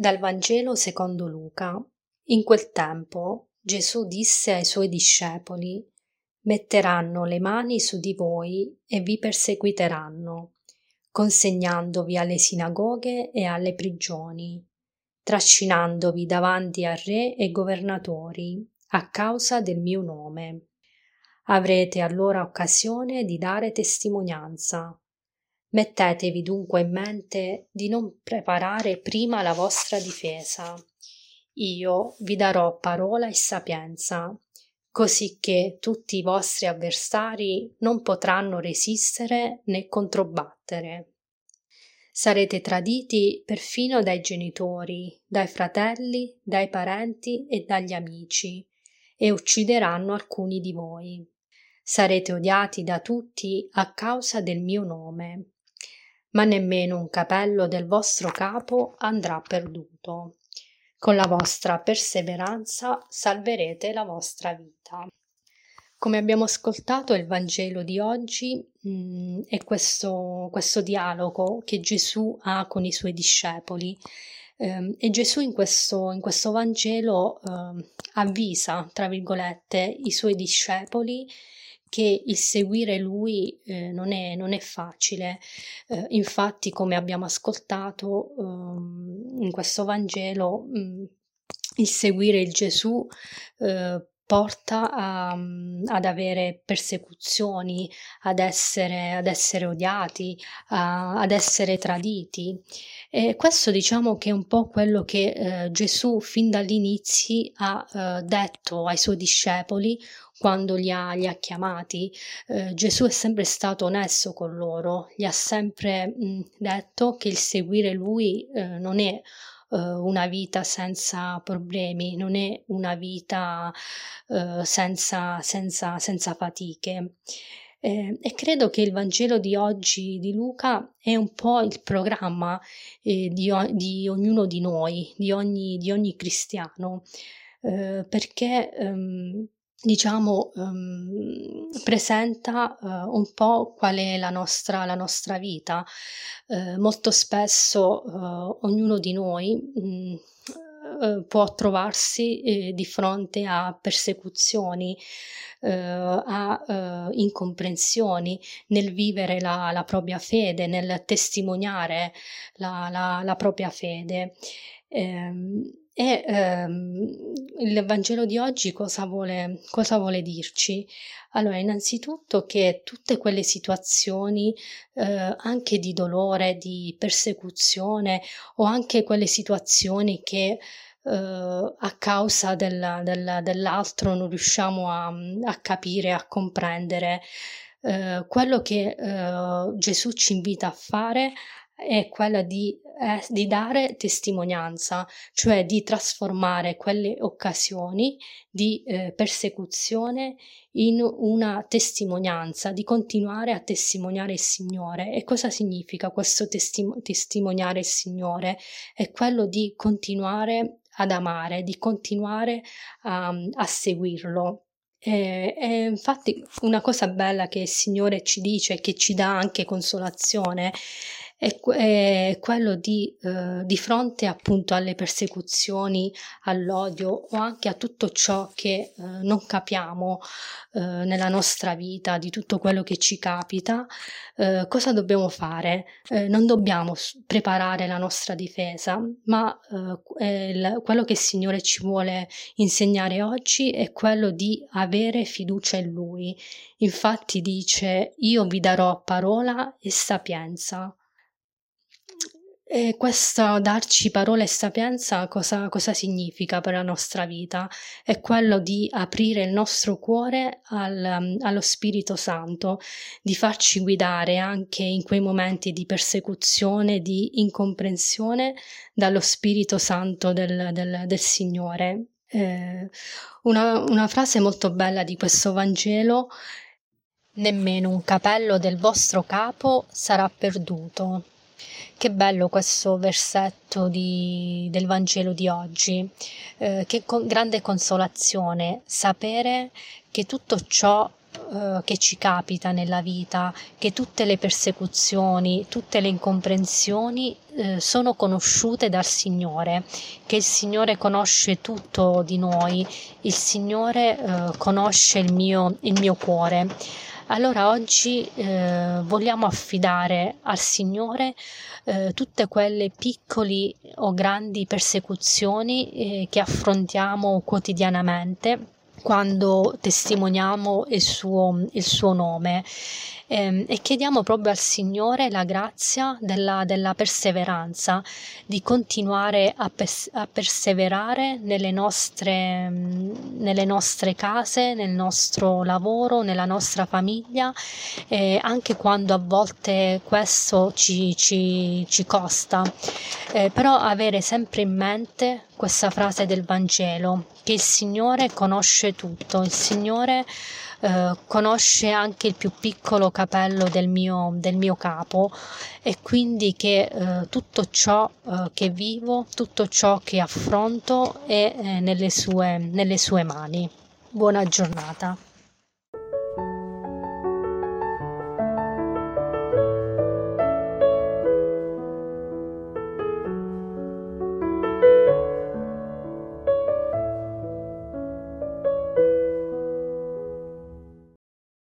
Dal Vangelo secondo Luca. In quel tempo Gesù disse ai suoi discepoli Metteranno le mani su di voi e vi perseguiteranno, consegnandovi alle sinagoghe e alle prigioni, trascinandovi davanti a re e governatori a causa del mio nome. Avrete allora occasione di dare testimonianza Mettetevi dunque in mente di non preparare prima la vostra difesa. Io vi darò parola e sapienza, così che tutti i vostri avversari non potranno resistere né controbattere. Sarete traditi perfino dai genitori, dai fratelli, dai parenti e dagli amici, e uccideranno alcuni di voi. Sarete odiati da tutti a causa del mio nome ma nemmeno un capello del vostro capo andrà perduto. Con la vostra perseveranza salverete la vostra vita. Come abbiamo ascoltato, il Vangelo di oggi mh, mm, è questo, questo, dialogo che Gesù ha con i suoi discepoli. Eh, e Gesù in questo, in questo Vangelo eh, avvisa, tra virgolette, i suoi discepoli che il seguire lui eh, non, è, non, è, facile. Eh, infatti, come abbiamo ascoltato eh, in questo Vangelo, mh, mm, il seguire il Gesù eh, porta a, ad avere persecuzioni, ad essere, ad essere odiati, a, ad essere traditi. E questo diciamo che è un po' quello che eh, Gesù fin dall'inizio ha eh, detto ai suoi discepoli quando li ha, li ha chiamati. Eh, Gesù è sempre stato onesto con loro, gli ha sempre mh, detto che il seguire lui eh, non è uh, una vita senza problemi, non è una vita uh, senza, senza, senza fatiche. Eh, e credo che il Vangelo di oggi di Luca è un po' il programma eh, di, di, ognuno di noi, di ogni, di ogni cristiano, eh, perché um, diciamo, um, presenta uh, un po' qual è la nostra, la nostra vita. Uh, molto spesso uh, ognuno di noi mh, mm, può trovarsi eh, di fronte a persecuzioni, a incomprensioni nel vivere la, la, propria fede, nel testimoniare la, la, propria fede. Eh, e ehm, il Vangelo di oggi cosa vuole, cosa vuole dirci? Allora, innanzitutto che tutte quelle situazioni eh, anche di dolore, di persecuzione o anche quelle situazioni che eh, a causa della, della, dell'altro non riusciamo a, a capire, a comprendere, eh, quello che eh, Gesù ci invita a fare è quella di, eh, di, dare testimonianza, cioè di trasformare quelle occasioni di eh, persecuzione in una testimonianza, di continuare a testimoniare il Signore. E cosa significa questo testi- testimoniare il Signore? È quello di continuare ad amare, di continuare a, a seguirlo. E, e, infatti una cosa bella che il Signore ci dice che ci dà anche consolazione è, è quello di, eh, di fronte appunto alle persecuzioni, all'odio o anche a tutto ciò che eh, non capiamo eh, nella nostra vita, di tutto quello che ci capita, eh, cosa dobbiamo fare? Eh, non dobbiamo preparare la nostra difesa, ma eh, il, quello che il Signore ci vuole insegnare oggi è quello di avere fiducia in Lui. Infatti dice io vi darò parola e sapienza. E questo darci parola e sapienza cosa, cosa, significa per la nostra vita? È quello di aprire il nostro cuore al, allo Spirito Santo, di farci guidare anche in quei momenti di persecuzione, di incomprensione dallo Spirito Santo del, del, del Signore. Eh, una, una frase molto bella di questo Vangelo Nemmeno un capello del vostro capo sarà perduto. Che bello questo versetto di, del Vangelo di oggi, eh, che con grande consolazione sapere che tutto ciò eh, che ci capita nella vita, che tutte le persecuzioni, tutte le incomprensioni eh, sono conosciute dal Signore, che il Signore conosce tutto di noi, il Signore eh, conosce il mio, il mio cuore. Allora oggi eh, vogliamo affidare al Signore eh, tutte quelle piccole o grandi persecuzioni eh, che affrontiamo quotidianamente quando testimoniamo il suo, il suo nome ehm, e chiediamo proprio al Signore la grazia della, della perseveranza, di continuare a, pers- a perseverare nelle nostre, nelle nostre, case, nel nostro lavoro, nella nostra famiglia, eh, anche quando a volte questo ci, ci, ci costa, eh, però avere sempre in mente questa frase del Vangelo, che il Signore conosce tutto, il Signore eh, conosce anche il più piccolo capello del mio, del mio capo e quindi che eh, tutto ciò eh, che vivo, tutto ciò che affronto è eh, nelle sue, nelle sue mani. Buona giornata.